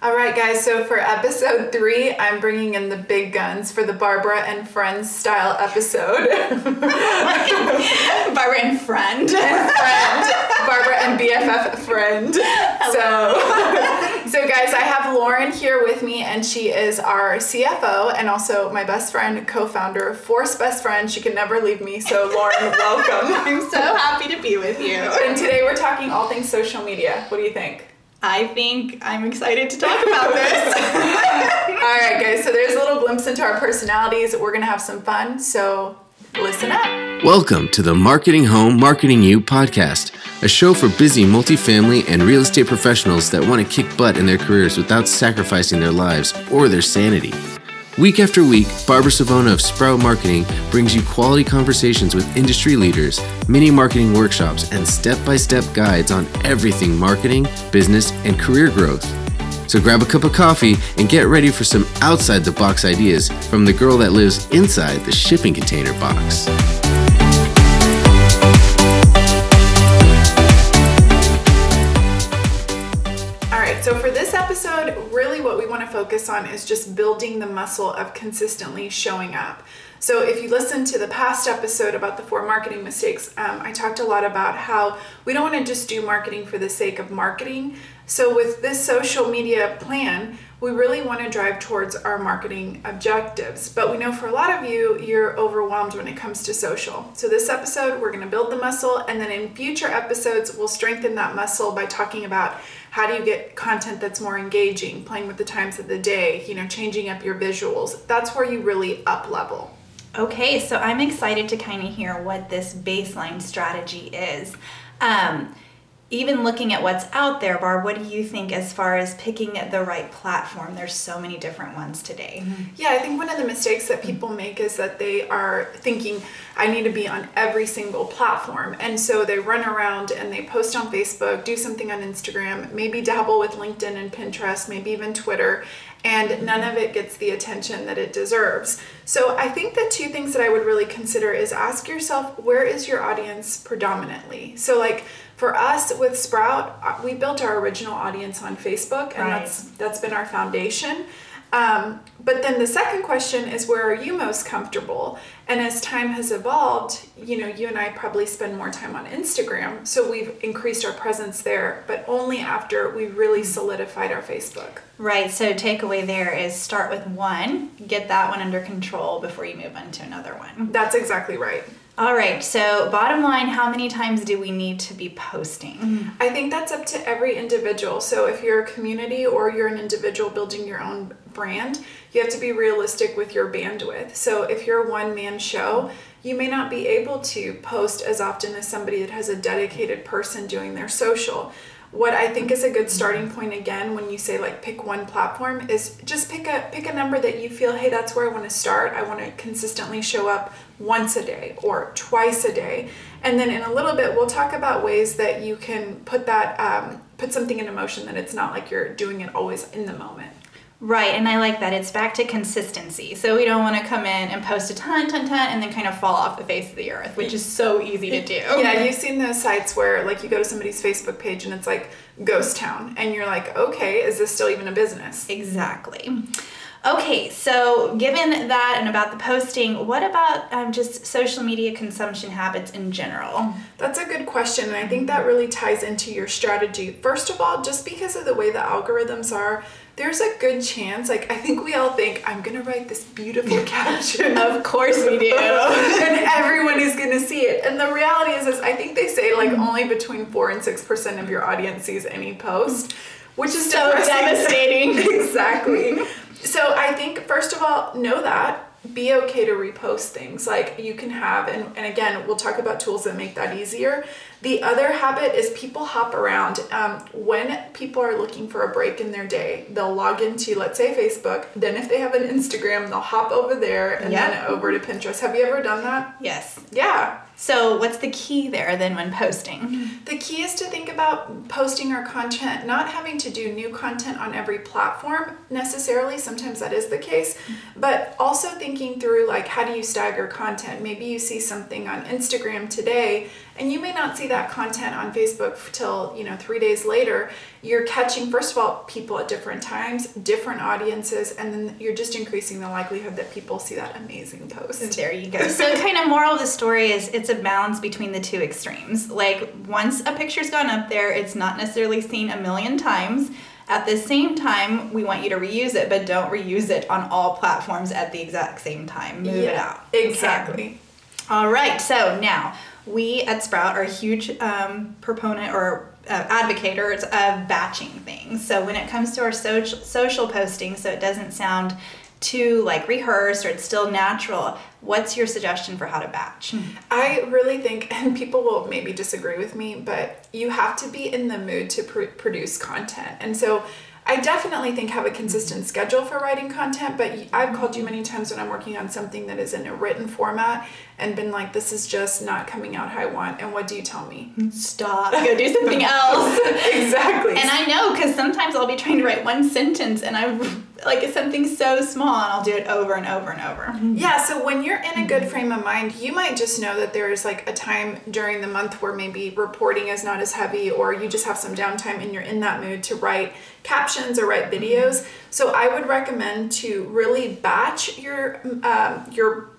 All right, guys, so for episode three, I'm bringing in the big guns for the Barbara and Friends style episode. Barbara and friend. and friend. Barbara and BFF friend. So, so guys, I have Lauren here with me, and she is our CFO and also my best friend, co-founder, Force Best Friend. She can never leave me. So, Lauren, welcome. I'm so happy to be with you. And today we're talking all things social media. What do you think? I think I'm excited to talk about this. All right, guys. So there's a little glimpse into our personalities. We're gonna have some fun. So listen up. Welcome to the Marketing Home, Marketing You podcast, a show for busy multifamily and real estate professionals that want to kick butt in their careers without sacrificing their lives or their sanity. Week after week, Barbara Savona of Sprout Marketing brings you quality conversations with industry leaders, mini marketing workshops, and step by step guides on everything marketing, business, and career growth. So grab a cup of coffee and get ready for some outside the box ideas from the girl that lives inside the shipping container box. Focus on is just building the muscle of consistently showing up. So if you listen to the past episode about the four marketing mistakes, um, I talked a lot about how we don't want to just do marketing for the sake of marketing. So with this social media plan, we really want to drive towards our marketing objectives. But we know for a lot of you, you're overwhelmed when it comes to social. So this episode, we're going to build the muscle, and then in future episodes, we'll strengthen that muscle by talking about how do you get content that's more engaging, playing with the times of the day, you know, changing up your visuals. That's where you really up level. okay, so I'm excited to kind of hear what this baseline strategy is. Um, even looking at what's out there, Barb, what do you think as far as picking the right platform? There's so many different ones today. Mm-hmm. Yeah, I think one of the mistakes that people make is that they are thinking, I need to be on every single platform. And so they run around and they post on Facebook, do something on Instagram, maybe dabble with LinkedIn and Pinterest, maybe even Twitter, and none of it gets the attention that it deserves. So I think the two things that I would really consider is ask yourself, where is your audience predominantly? So, like, for us with Sprout, uh, we built our original audience on Facebook, and Right. that's that's been our foundation. Um, but then the second question is where are you most comfortable? And as time has evolved, you know, you and I probably spend more time on Instagram, so we've increased our presence there, but only after we really solidified our Facebook. Right, so takeaway there is start with one, get that one under control before you move on to another one. That's exactly right. All right, so bottom line, how many times do we need to be posting? I think that's up to every individual. So if you're a community or you're an individual building your own brand, you have to be realistic with your bandwidth. So if you're a one man show, you may not be able to post as often as somebody that has a dedicated person doing their social. What I think is a good starting point again when you say like pick one platform is just pick a pick a number that you feel hey that's where I want to start. I want to consistently show up once a day or twice a day. And then in a little bit we'll talk about ways that you can put that um, put something into motion that it's not like you're doing it always in the moment. Right, and I like that. It's back to consistency. So we don't want to come in and post a ton, ton, ton, and then kind of fall off the face of the earth, which is so easy to do. Yeah, you've seen those sites where like you go to somebody's Facebook page and it's like ghost town and you're like, okay, is this still even a business? Exactly. Okay, so given that and about the posting, what about um, just social media consumption habits in general? That's a good question, and I think that really ties into your strategy. First of all, just because of the way the algorithms are, there's a good chance, like, I think we all think, I'm gonna write this beautiful caption. Of course we do. and everyone is gonna see it. And the reality is, is I think they say like only between four and six percent of your audience sees any post, which is So devastating. exactly. So I think first of all, know that. Be okay to repost things. Like you can have, and, and again, we'll talk about tools that make that easier. The other habit is people hop around. Um, when people are looking for a break in their day, they'll log into, let's say, Facebook. Then, if they have an Instagram, they'll hop over there and Yeah. then over to Pinterest. Have you ever done that? Yes. Yeah. So, what's the key there then when posting? The key is to think about posting our content, not having to do new content on every platform necessarily. Sometimes that is the case, but also thinking through like how do you stagger content? Maybe you see something on Instagram today and you may not see that content on Facebook till, you know, three days later, you're catching, first of all, people at different times, different audiences, and then you're just increasing the likelihood that people see that amazing post. There you go. So, kind of moral of the story is it's a balance between the two extremes. Like, once a picture's gone up there, it's not necessarily seen a million times. At the same time, we want you to reuse it, but don't reuse it on all platforms at the exact same time. Move it out. Exactly. Okay. All right. So now we at Sprout are a huge um, proponent or uh, advocators of batching things. So when it comes to our social social posting, so it doesn't sound too like rehearsed or it's still natural. What's your suggestion for how to batch? I really think, and people will maybe disagree with me, but you have to be in the mood to pr- produce content. And so I definitely think have a consistent schedule for writing content, but I've called you many times when I'm working on something that is in a written format and been like, this is just not coming out how I want. And what do you tell me? Stop. Go do something else. exactly. And I know because sometimes I'll be trying to write one sentence and I like something so small and I'll do it over and over and over. Yeah, so when you're in a good frame of mind, you might just know that there's like a time during the month where maybe reporting is not as heavy or you just have some downtime and you're in that mood to write captions or write videos. So I would recommend to really batch your um, your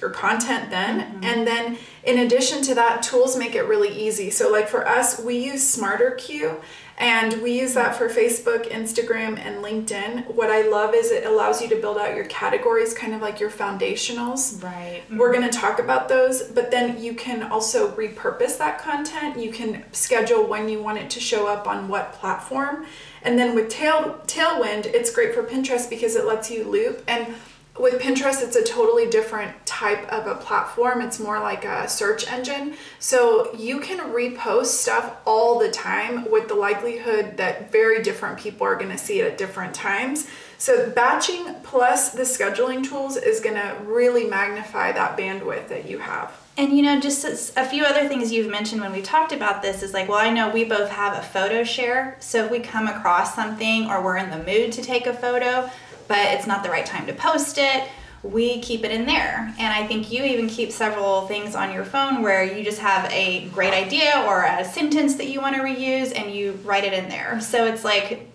your content then mm-hmm. and then in addition to that tools make it really easy so like for us we use SmarterQueue and we use that for Facebook, Instagram, and LinkedIn. What I love is it allows you to build out your categories, kind of like your foundationals. Right. We're going to talk about those, but then you can also repurpose that content. You can schedule when you want it to show up on what platform. And then with Tail, Tailwind, it's great for Pinterest because it lets you loop. And with Pinterest, it's a totally different type of a platform. It's more like a search engine. So you can repost stuff all the time with the likelihood that very different people are going to see it at different times. So batching plus the scheduling tools is going to really magnify that bandwidth that you have. And you know, just a few other things you've mentioned when we talked about this is like, well, I know we both have a photo share. So if we come across something or we're in the mood to take a photo, but it's not the right time to post it, we keep it in there. And I think you even keep several things on your phone where you just have a great idea or a sentence that you want to reuse and you write it in there. So it's like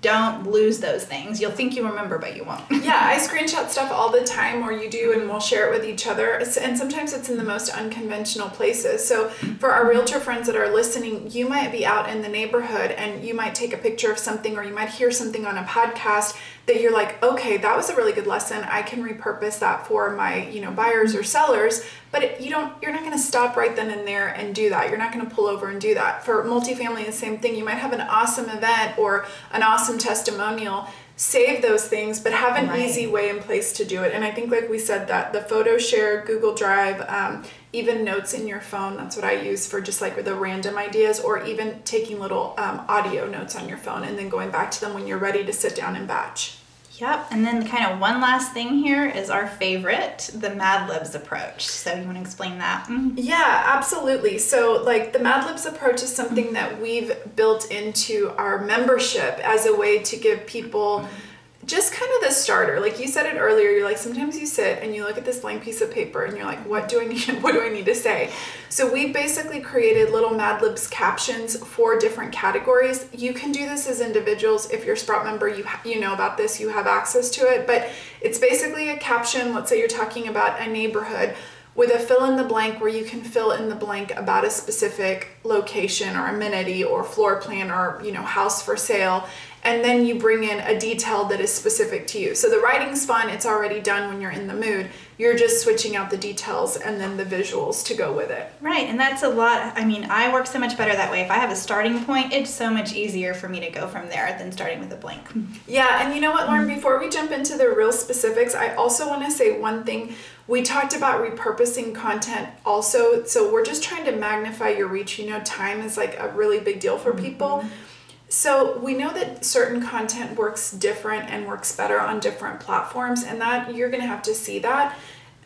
don't lose those things. You'll think you remember, but you won't. yeah, I screenshot stuff all the time, or you do, and we'll share it with each other. And sometimes it's in the most unconventional places. So, for our realtor friends that are listening, you might be out in the neighborhood and you might take a picture of something, or you might hear something on a podcast that you're like, okay, that was a really good lesson. I can repurpose that for my, you know, buyers or sellers. But it, you don't, you're not going to stop right then and there and do that. You're not going to pull over and do that. For multifamily, the same thing. You might have an awesome event or an awesome testimonial. Save those things, but have an right. easy way in place to do it. And I think, like we said, that the photo share, Google Drive, um, even notes in your phone. That's what I use for just like the random ideas, or even taking little um, audio notes on your phone and then going back to them when you're ready to sit down and batch. Yep, and then kind of one last thing here is our favorite, the Mad Libs approach. So you want to explain that? Mm-hmm. Yeah, absolutely. So like the Mad Libs approach is something that we've built into our membership as a way to give people. Mm-hmm just kind of the starter. Like you said it earlier you're like sometimes you sit and you look at this blank piece of paper and you're like what do i need what do i need to say? So we basically created little mad libs captions for different categories. You can do this as individuals. If you're a sprout member you ha- you know about this you have access to it. But it's basically a caption let's say you're talking about a neighborhood with a fill in the blank where you can fill in the blank about a specific location or amenity or floor plan or you know house for sale and then you bring in a detail that is specific to you. So the writing's fun, it's already done when you're in the mood. You're just switching out the details and then the visuals to go with it. Right, and that's a lot. I mean, I work so much better that way. If I have a starting point, it's so much easier for me to go from there than starting with a blank. Yeah, and you know what, Lauren, before we jump into the real specifics, I also want to say one thing. We talked about repurposing content also. So we're just trying to magnify your reach. You know, time is like a really big deal for people. Mm-hmm so we know that certain content works different and works better on different platforms, and that you're going to have to see that.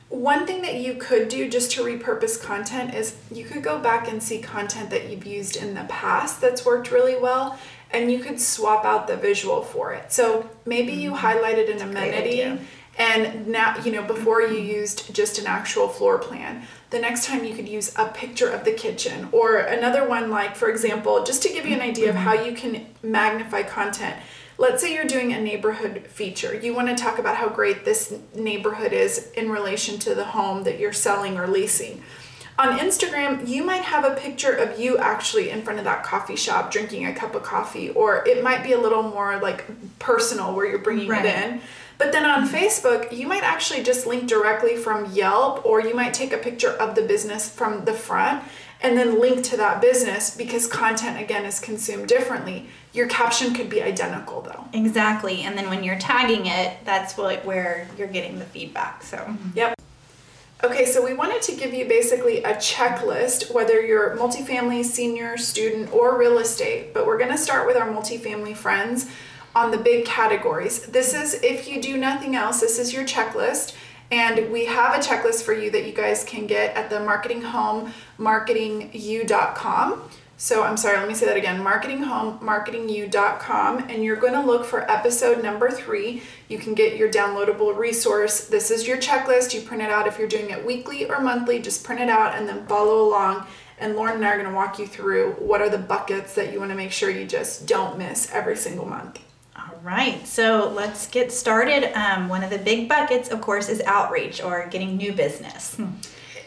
One thing that you could do just to repurpose content is you could go back and see content that you've used in the past that's worked really well, and you could swap out the visual for it. So maybe you mm-hmm. highlighted an amenity And now, you know, before you used just an actual floor plan, the next time you could use a picture of the kitchen or another one, like, for example, just to give you an idea of how you can magnify content. Let's say you're doing a neighborhood feature. You want to talk about how great this neighborhood is in relation to the home that you're selling or leasing. On Instagram, you might have a picture of you actually in front of that coffee shop drinking a cup of coffee, or it might be a little more like personal where you're bringing right. it in. But then on Facebook, you might actually just link directly from Yelp, or you might take a picture of the business from the front and then link to that business because content again is consumed differently. Your caption could be identical though. Exactly. And then when you're tagging it, that's what where you're getting the feedback. So, mm-hmm. yep. Okay, so we wanted to give you basically a checklist, whether you're multifamily, senior, student, or real estate, but we're gonna start with our multifamily friends on the big categories. This is, if you do nothing else, this is your checklist. And we have a checklist for you that you guys can get at the marketing home marketingyou.com. So I'm sorry, let me say that again marketinghomemarketingyou.com. And you're going to look for episode number three. You can get your downloadable resource. This is your checklist. You print it out if you're doing it weekly or monthly, just print it out and then follow along. And Lauren and I are going to walk you through what are the buckets that you want to make sure you just don't miss every single month. Right, so let's get started. Um, one of the big buckets, of course, is outreach or getting new business. Hmm.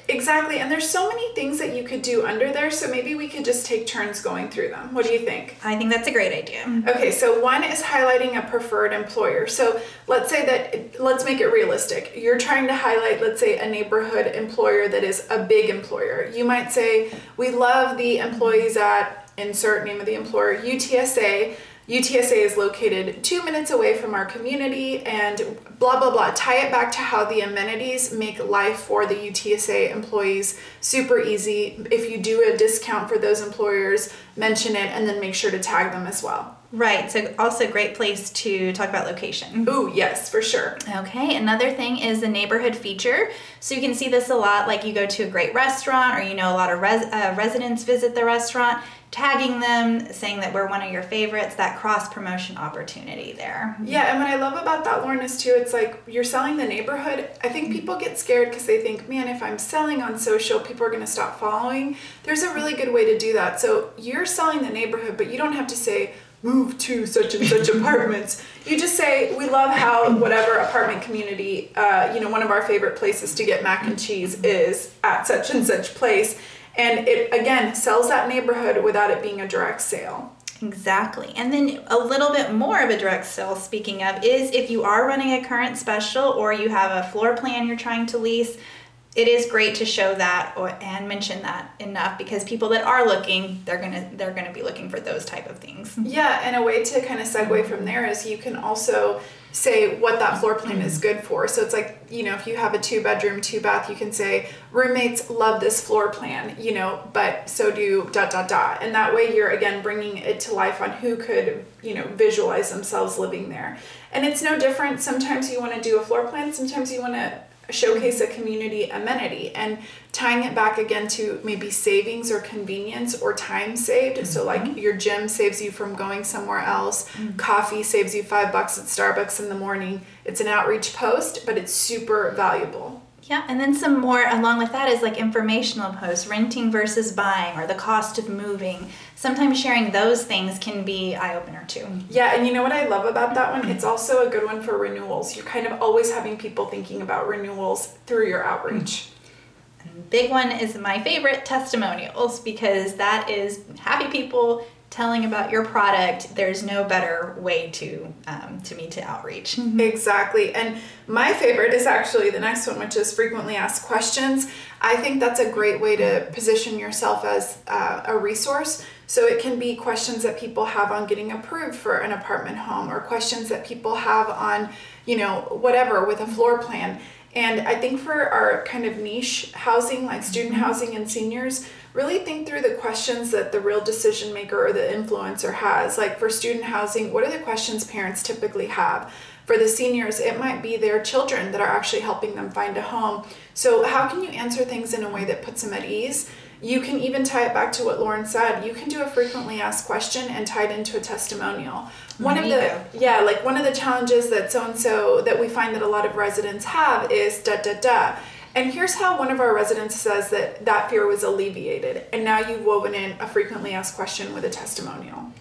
Exactly. And there's so many things that you could do under there. So maybe we could just take turns going through them. What do you think? I think that's a great idea. Okay. So one is highlighting a preferred employer. So let's say that, let's make it realistic. You're trying to highlight, let's say, a neighborhood employer that is a big employer. You might say, we love the employees at insert name of the employer, UTSA UTSA is located two minutes away from our community and blah, blah, blah. Tie it back to how the amenities make life for the UTSA employees super easy. If you do a discount for those employers, mention it and then make sure to tag them as well. Right. So also great place to talk about location. Ooh, yes, for sure. Okay. Another thing is the neighborhood feature. So you can see this a lot like you go to a great restaurant or you know a lot of res- uh, residents visit the restaurant tagging them, saying that we're one of your favorites, that cross promotion opportunity there. Yeah, and what I love about that, Lauren, is too, it's like you're selling the neighborhood. I think people get scared because they think, man, if I'm selling on social, people are going to stop following. There's a really good way to do that. So you're selling the neighborhood, but you don't have to say, move to such and such apartments. You just say, we love how whatever apartment community, uh, you know, one of our favorite places to get mac and cheese is at such and such place and it again sells that neighborhood without it being a direct sale. Exactly. And then a little bit more of a direct sale, speaking of, is if you are running a current special or you have a floor plan you're trying to lease, it is great to show that or, and mention that enough because people that are looking they're gonna they're gonna be looking for those type of things yeah and a way to kind of segue from there is you can also say what that floor plan is good for. So it's like, you know, if you have a two bedroom, two bath, you can say roommates love this floor plan, you know, but so do dot dot dot. And that way you're again bringing it to life on who could, you know, visualize themselves living there. And it's no different. Sometimes you want to do a floor plan, sometimes you want to showcase a community amenity and tying it back again to maybe savings or convenience or time saved. Mm-hmm. So like your gym saves you from going somewhere else, mm-hmm. coffee saves you 5 bucks at Starbucks in the morning. It's an outreach post, but it's super valuable. Yeah, and then some more along with that is like informational posts, renting versus buying, or the cost of moving. Sometimes sharing those things can be eye opener too. Yeah, and you know what I love about that one? It's also a good one for renewals. You're kind of always having people thinking about renewals through your outreach. Big one is my favorite testimonials because that is happy people telling about your product there's no better way to um, to me to outreach. Mm-hmm. exactly. And my favorite is actually the next one which is frequently asked questions. I think that's a great way to position yourself as uh, a resource. So it can be questions that people have on getting approved for an apartment home or questions that people have on you know whatever with a floor plan and i think for our kind of niche housing like student housing and seniors really think through the questions that the real decision maker or the influencer has. Like for student housing, what are the questions parents typically have? For the seniors, it might be their children that are actually helping them find a home. So, how can you answer things in a way that puts them at ease? You can even tie it back to what Lauren said. You can do a frequently asked question and tie it into a testimonial. One of the yeah, like one of the challenges that so and so that we find that a lot of residents have is da da da. And here's how one of our residents says that that fear was alleviated. And now you've woven in a frequently asked question with a testimonial.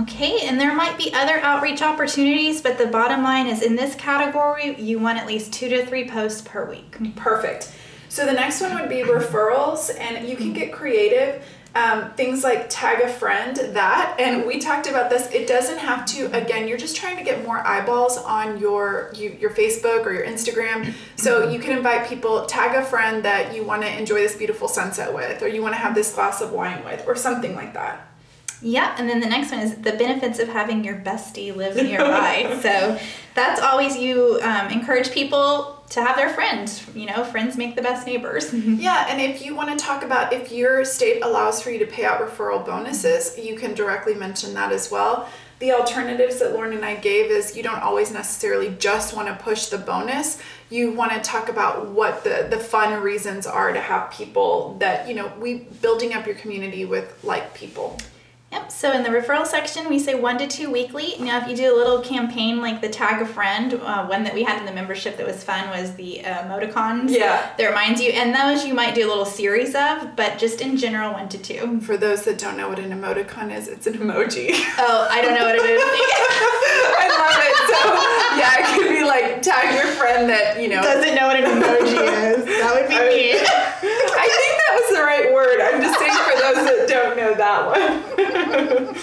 Okay, and there might be other outreach opportunities, but the bottom line is in this category, you want at least two to three posts per week. Perfect. So the next one would be referrals, and you can get creative. Um, things like tag a friend, that, and we talked about this. It doesn't have to. Again, you're just trying to get more eyeballs on your you, your Facebook or your Instagram. So you can invite people, tag a friend that you want to enjoy this beautiful sunset with, or you want to have this glass of wine with, or something like that. Yeah, and then the next one is the benefits of having your bestie live nearby. so that's always you um, encourage people to have their friends. You know, friends make the best neighbors. Mm-hmm. yeah, and if you want to talk about if your state allows for you to pay out referral bonuses, you can directly mention that as well. The alternatives that Lauren and I gave is you don't always necessarily just want to push the bonus. You want to talk about what the the fun reasons are to have people that, you know, we building up your community with like people. Yep. So in the referral section, we say one to two weekly. Now, if you do a little campaign like the tag a friend, uh, one that we had in the membership that was fun was the uh, emoticons. Yeah. That reminds you, and those you might do a little series of, but just in general, one to two. For those that don't know what an emoticon is, it's an emoji. Oh, I don't know what it is. I love it. So yeah, it could be like tag your friend that you know doesn't know what an emoji is. That would be I me. I think that was the right word. I'm just saying for those that don't know that one.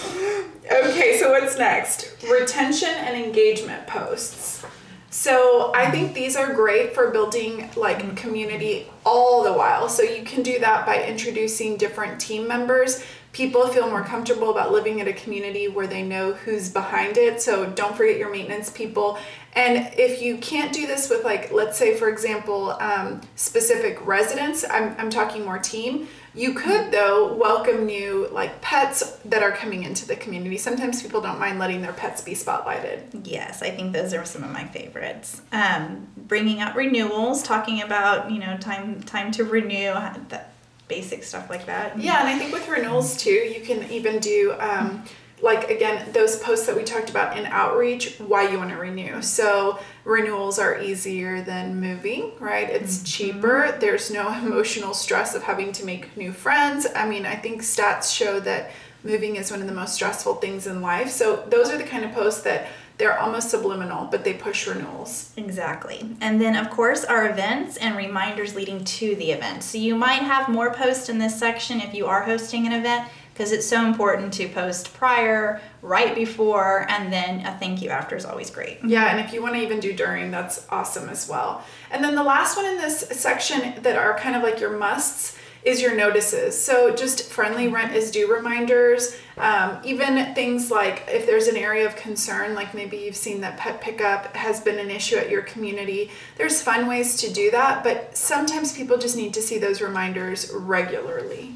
okay, so what's next? Retention and engagement posts. So I think these are great for building like community all the while. So you can do that by introducing different team members. People feel more comfortable about living in a community where they know who's behind it. So don't forget your maintenance people. And if you can't do this with like, let's say for example, um, specific residents, I'm, I'm talking more team, you could, though, welcome new like pets that are coming into the community. Sometimes people don't mind letting their pets be spotlighted. Yes, I think those are some of my favorites. Um, bringing out renewals, talking about you know time time to renew, that basic stuff like that. Yeah, and I think with renewals too, you can even do. Um, like again those posts that we talked about in outreach why you want to renew. So renewals are easier than moving right? It's mm-hmm. cheaper. There's no emotional stress of having to make new friends. I mean i think stats show that moving is one of the most stressful things in life. So those are the kind of posts that they're almost subliminal but they push renewals. Exactly. And then of course our events and reminders leading to the event. So you might have more posts in this section if you are hosting an event because it's so important to post prior, right before, and then a thank you after is always great. Yeah, and if you want to even do during, that's awesome as well. And then the last one in this section that are kind of like your musts is your notices. So just friendly rent is due reminders, um, even things like if there's an area of concern, like maybe you've seen that pet pickup has been an issue at your community. There's fun ways to do that, but sometimes people just need to see those reminders regularly.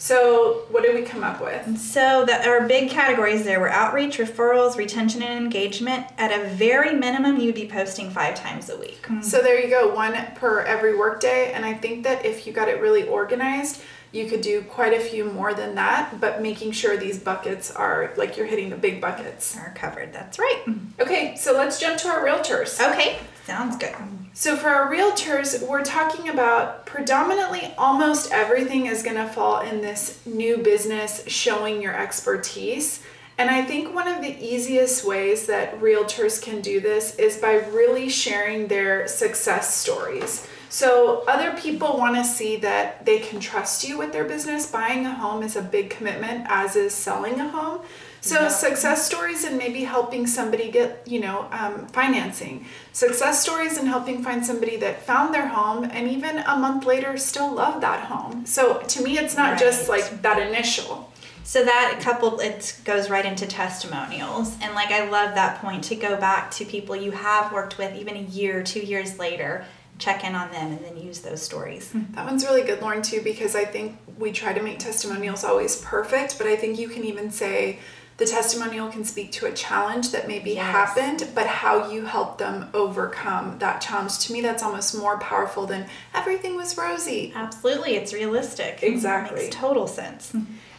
So, what did we come up with? So, the, our big categories there were outreach, referrals, retention, and engagement. At a very minimum, you'd be posting five times a week. Hmm. So, there you go, one per every workday. And I think that if you got it really organized, you could do quite a few more than that, but making sure these buckets are like you're hitting the big buckets. Are covered. That's right. Okay, so let's jump to our realtors. Okay, sounds good. So, for our realtors, we're talking about predominantly almost everything is going to fall in this new business showing your expertise. And I think one of the easiest ways that realtors can do this is by really sharing their success stories. So, other people want to see that they can trust you with their business. Buying a home is a big commitment, as is selling a home. So yeah. success stories and maybe helping somebody get, you know, um, financing. Success stories and helping find somebody that found their home and even a month later still love that home. So to me, it's not right. just like that initial. So that coupled, it goes right into testimonials. And like, I love that point to go back to people you have worked with even a year, two years later, check in on them and then use those stories. That one's really good, Lauren, too, because I think we try to make testimonials always perfect, but I think you can even say, The testimonial can speak to a challenge that maybe Yes. happened, but how you helped them overcome that challenge. To me, that's almost more powerful than everything was rosy. Absolutely, it's realistic. Exactly. Makes total sense.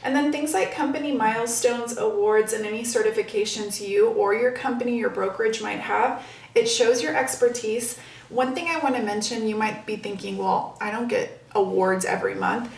And then things like company milestones, awards, and any certifications you or your company, your brokerage might have, it shows your expertise. One thing I want to mention, you might be thinking, well, I don't get awards every month.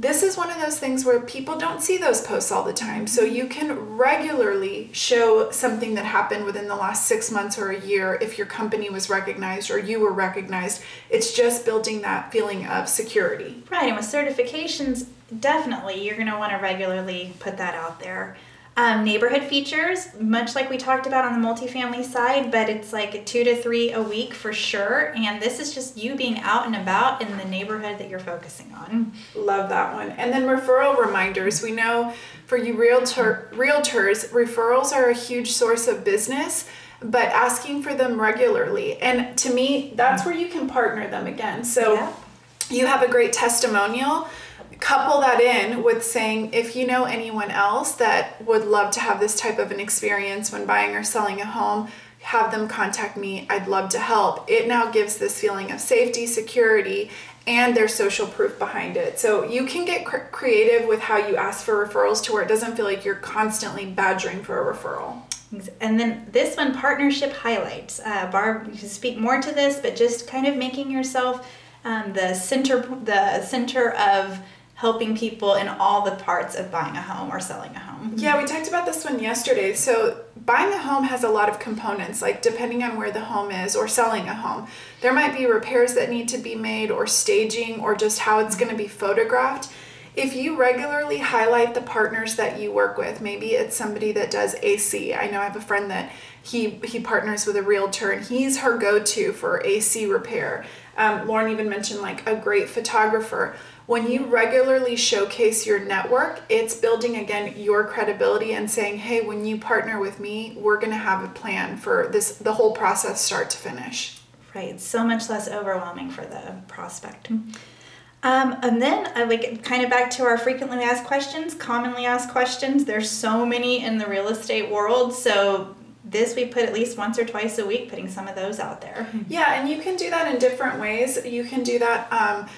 This is one of those things where people don't see those posts all the time. So you can regularly show something that happened within the last six months or a year if your company was recognized or you were recognized. It's just building that feeling of security. Right, and with certifications, definitely you're going to want to regularly put that out there. Um, neighborhood features, much like we talked about on the multifamily side, but it's like two to three a week for sure. And this is just you being out and about in the neighborhood that you're focusing on. Love that one. And then referral reminders. We know for you realtor realtors, referrals are a huge source of business, but asking for them regularly. And to me, that's where you can partner them again. So Yeah. you have a great testimonial. Couple that in with saying if you know anyone else that would love to have this type of an experience when buying or selling a home, have them contact me. I'd love to help. It now gives this feeling of safety, security, and there's social proof behind it. So you can get cr- creative with how you ask for referrals to where it doesn't feel like you're constantly badgering for a referral. And then this one, partnership highlights. Uh, Barb, you can speak more to this, but just kind of making yourself um, the center, the center of helping people in all the parts of buying a home or selling a home. Yeah, we talked about this one yesterday. So, buying a home has a lot of components, like depending on where the home is or selling a home. There might be repairs that need to be made, or staging, or just how it's going to be photographed. If you regularly highlight the partners that you work with, maybe it's somebody that does AC. I know I have a friend that he he partners with a realtor, and he's her go-to for AC repair. Um, Lauren even mentioned like a great photographer when you regularly showcase your network, it's building again your credibility and saying, "Hey, when you partner with me, we're going to have a plan for this the whole process start to finish." Right, so much less overwhelming for the prospect. Um, and then I like kind of back to our frequently asked questions, commonly asked questions. There's so many in the real estate world, so this we put at least once or twice a week, putting some of those out there. Yeah, and you can do that in different ways. You can do that. Um,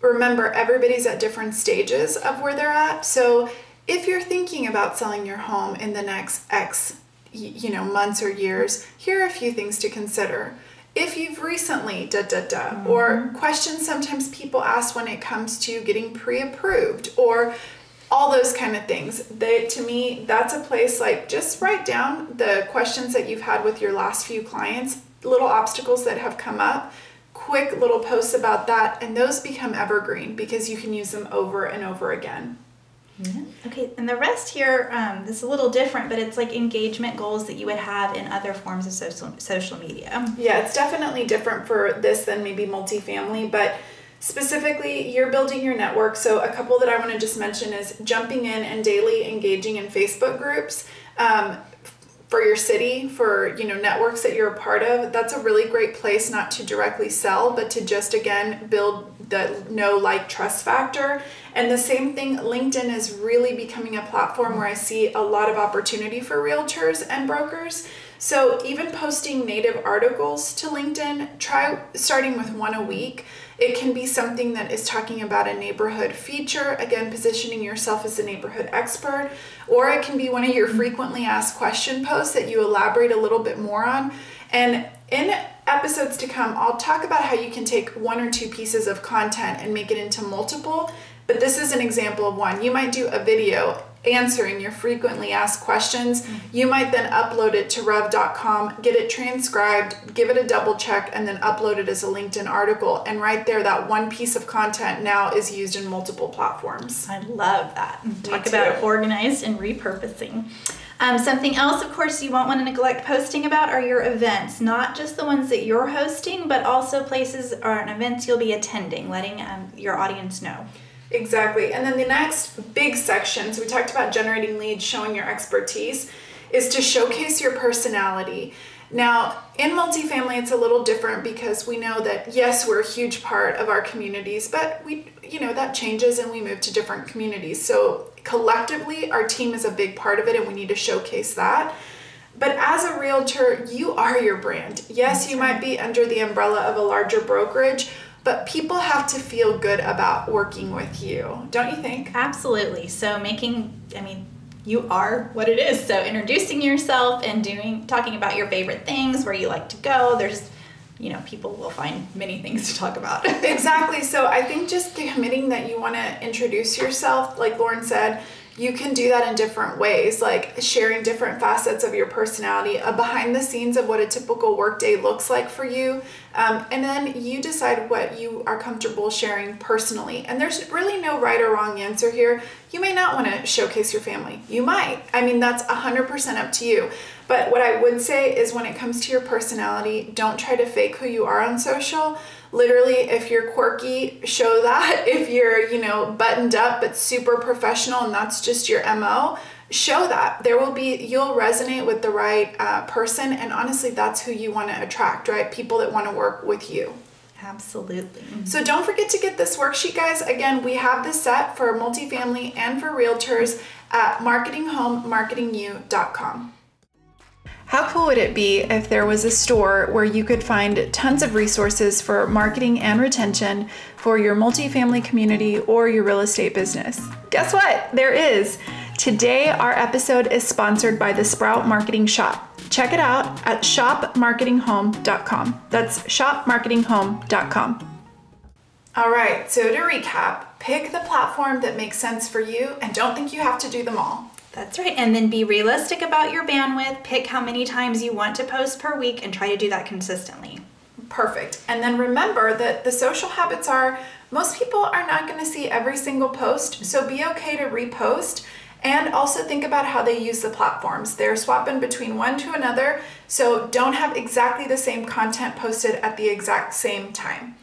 remember, everybody's at different stages of where they're at. So if you're thinking about selling your home in the next X you know, months or years, here are a few things to consider. If you've recently da da da, mm-hmm. or questions sometimes people ask when it comes to getting pre-approved, or all those kind of things. They to me, that's a place like just write down the questions that you've had with your last few clients, little obstacles that have come up, quick little posts about that, and those become evergreen because you can use them over and over again. Okay, and the rest here um, is a little different, but it's like engagement goals that you would have in other forms of social social media. Yeah, it's definitely different for this than maybe multifamily, but specifically, you're building your network. So, a couple that I want to just mention is jumping in and daily engaging in Facebook groups. Um, for your city, for you know networks that you're a part of, that's a really great place not to directly sell, but to just again build the know like trust factor. And the same thing, LinkedIn is really becoming a platform where I see a lot of opportunity for realtors and brokers. So even posting native articles to LinkedIn, try starting with one a week. It can be something that is talking about a neighborhood feature, again, positioning yourself as a neighborhood expert, or it can be one of your mm-hmm. frequently asked question posts that you elaborate a little bit more on. And in episodes to come, I'll talk about how you can take one or two pieces of content and make it into multiple. But this is an example of one. You might do a video answering your frequently asked questions. You might then upload it to rev.com, get it transcribed, give it a double check, and then upload it as a LinkedIn article. And right there, that one piece of content now is used in multiple platforms. I love that. Talk about organized and repurposing. Um, something else, of course, you won't want to neglect posting about are your events, not just the ones that you're hosting, but also places or events you'll be attending, letting um, your audience know. Exactly. And then the next big section, so we talked about generating leads, showing your expertise, is to showcase your personality. Now, in multifamily, it's a little different because we know that yes, we're a huge part of our communities, but we, you know, that changes and we move to different communities. So, collectively, our team is a big part of it and we need to showcase that. But as a realtor, you are your brand. Yes, you might be under the umbrella of a larger brokerage, but people have to feel good about working with you, don't you think? Absolutely. So making, I mean, you are what it is. So introducing yourself and doing, talking about your favorite things, where you like to go. There's, you know, people will find many things to talk about. exactly. So I think just committing that you want to introduce yourself, like Lauren said, you can do that in different ways, like sharing different facets of your personality, a behind the scenes of what a typical workday looks like for you. Um, and then you decide what you are comfortable sharing personally. And there's really no right or wrong answer here. You may not want to showcase your family. You might. I mean, that's 100% up to you. But what I would say is when it comes to your personality, don't try to fake who you are on social literally if you're quirky show that. If you're you know buttoned up but super professional and that's just your mo show that. There will be you'll resonate with the right uh, person and honestly that's who you want to attract right? People that want to work with you. Absolutely. So don't forget to get this worksheet guys. Again we have this set for multifamily and for realtors at marketinghomemarketingyou.com how cool would it be if there was a store where you could find tons of resources for marketing and retention for your multifamily community or your real estate business? Guess what? There is. Today, our episode is sponsored by the Sprout Marketing Shop. Check it out at shopmarketinghome.com. That's shopmarketinghome.com. All right, so to recap, pick the platform that makes sense for you and don't think you have to do them all. That's right. And then be realistic about your bandwidth. Pick how many times you want to post per week and try to do that consistently. Perfect. And then remember that the social habits are most people are not going to see every single post, so be okay to repost. And also think about how they use the platforms. They're swapping between one to another, so don't have exactly the same content posted at the exact same time.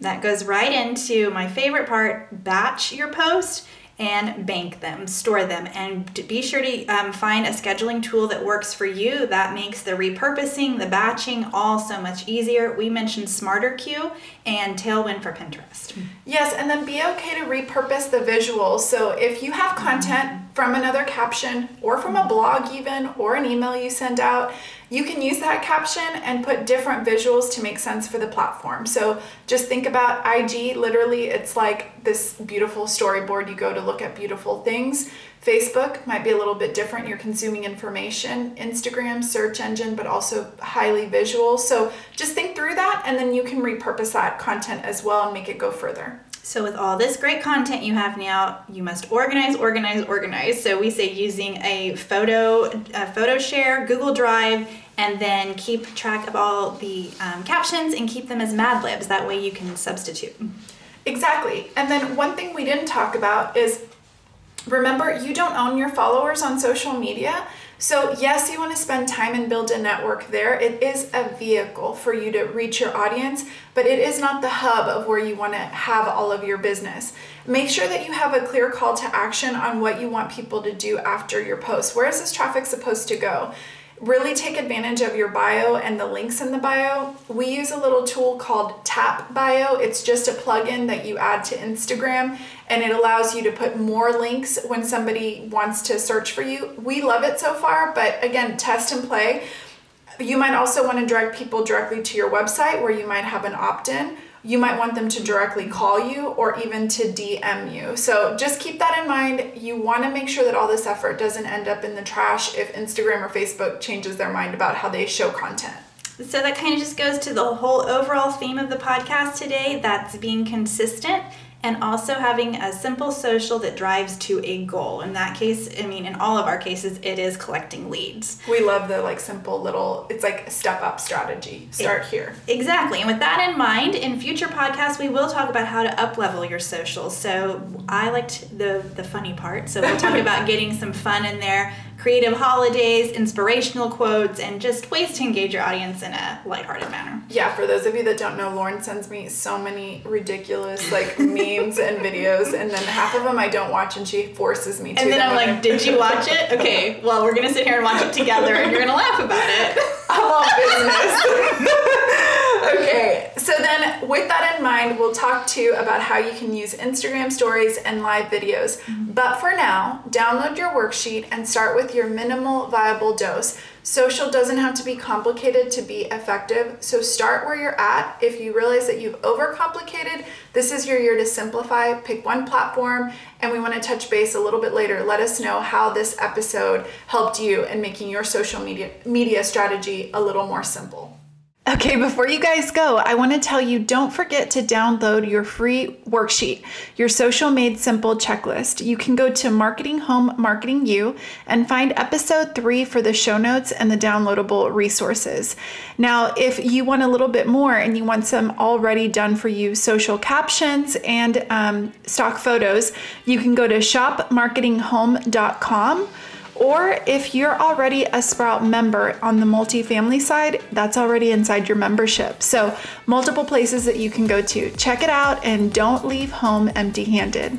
That goes right into my favorite part batch your post and bank them, store them, and be sure to um, find a scheduling tool that works for you. That makes the repurposing, the batching all so much easier. We mentioned SmarterQueue and Tailwind for Pinterest. Yes, and then be okay to repurpose the visuals. So if you have content from another caption or from a blog, even, or an email you send out, you can use that caption and put different visuals to make sense for the platform. So just think about IG, literally, it's like this beautiful storyboard. You go to look at beautiful things. Facebook might be a little bit different. You're consuming information. Instagram, search engine, but also highly visual. So just think through that and then you can repurpose that content as well and make it go further. So with all this great content you have now, you must organize, organize, organize. So we say using a photo, a photo share, Google Drive, and then keep track of all the um, captions and keep them as Mad Libs. That way you can substitute. Exactly. And then one thing we didn't talk about is remember, you don't own your followers on social media. So, yes, you want to spend time and build a network there. It is a vehicle for you to reach your audience, but it is not the hub of where you want to have all of your business. Make sure that you have a clear call to action on what you want people to do after your post. Where is this traffic supposed to go? Really take advantage of your bio and the links in the bio. We use a little tool called Tap Bio. It's just a plugin that you add to Instagram and it allows you to put more links when somebody wants to search for you. We love it so far, but again, test and play. You might also want to direct people directly to your website where you might have an opt in you might want them to directly call you or even to DM you. So just keep that in mind. You want to make sure that all this effort doesn't end up in the trash if Instagram or Facebook changes their mind about how they show content. So that kind of just goes to the whole overall theme of the podcast today that's being consistent and also having a simple social that drives to a goal. In that case, I mean, in all of our cases, it is collecting leads. We love the like simple little, it's like a step up strategy. Start it, here. Exactly. And with that in mind, in future podcasts, we will talk about how to up level your socials. So I liked the, the funny part. So we'll talk about getting some fun in there creative holidays, inspirational quotes, and just ways to engage your audience in a lighthearted manner. Yeah, for those of you that don't know, Lauren sends me so many ridiculous like memes and videos, and then half of them I don't watch, and she forces me to. And then I'm like, "Did you watch it? Okay, well we're gonna sit here and watch it together, and you're gonna laugh about it." Love business. okay, So then with that in mind, we'll talk to you about how you can use Instagram stories and live videos. Mm-hmm. But for now, download your worksheet and start with your minimal viable dose. Social doesn't have to be complicated to be effective. So start where you're at. If you realize that you've overcomplicated, this is your year to simplify. Pick one platform, and we want to touch base a little bit later. Let us know how this episode helped you in making your social media media strategy a little more simple. Okay, before you guys go, I want to tell you don't forget to download your free worksheet, your Social Made Simple checklist. You can go to Marketing Home Marketing You and find episode three for the show notes and the downloadable resources. Now, if you want a little bit more and you want some already done for you social captions and um, stock photos, you can go to shopmarketinghome.com or if you're already a Sprout member on the multifamily side, that's already inside your membership. So, multiple places that you can go to. Check it out and don't leave home empty handed.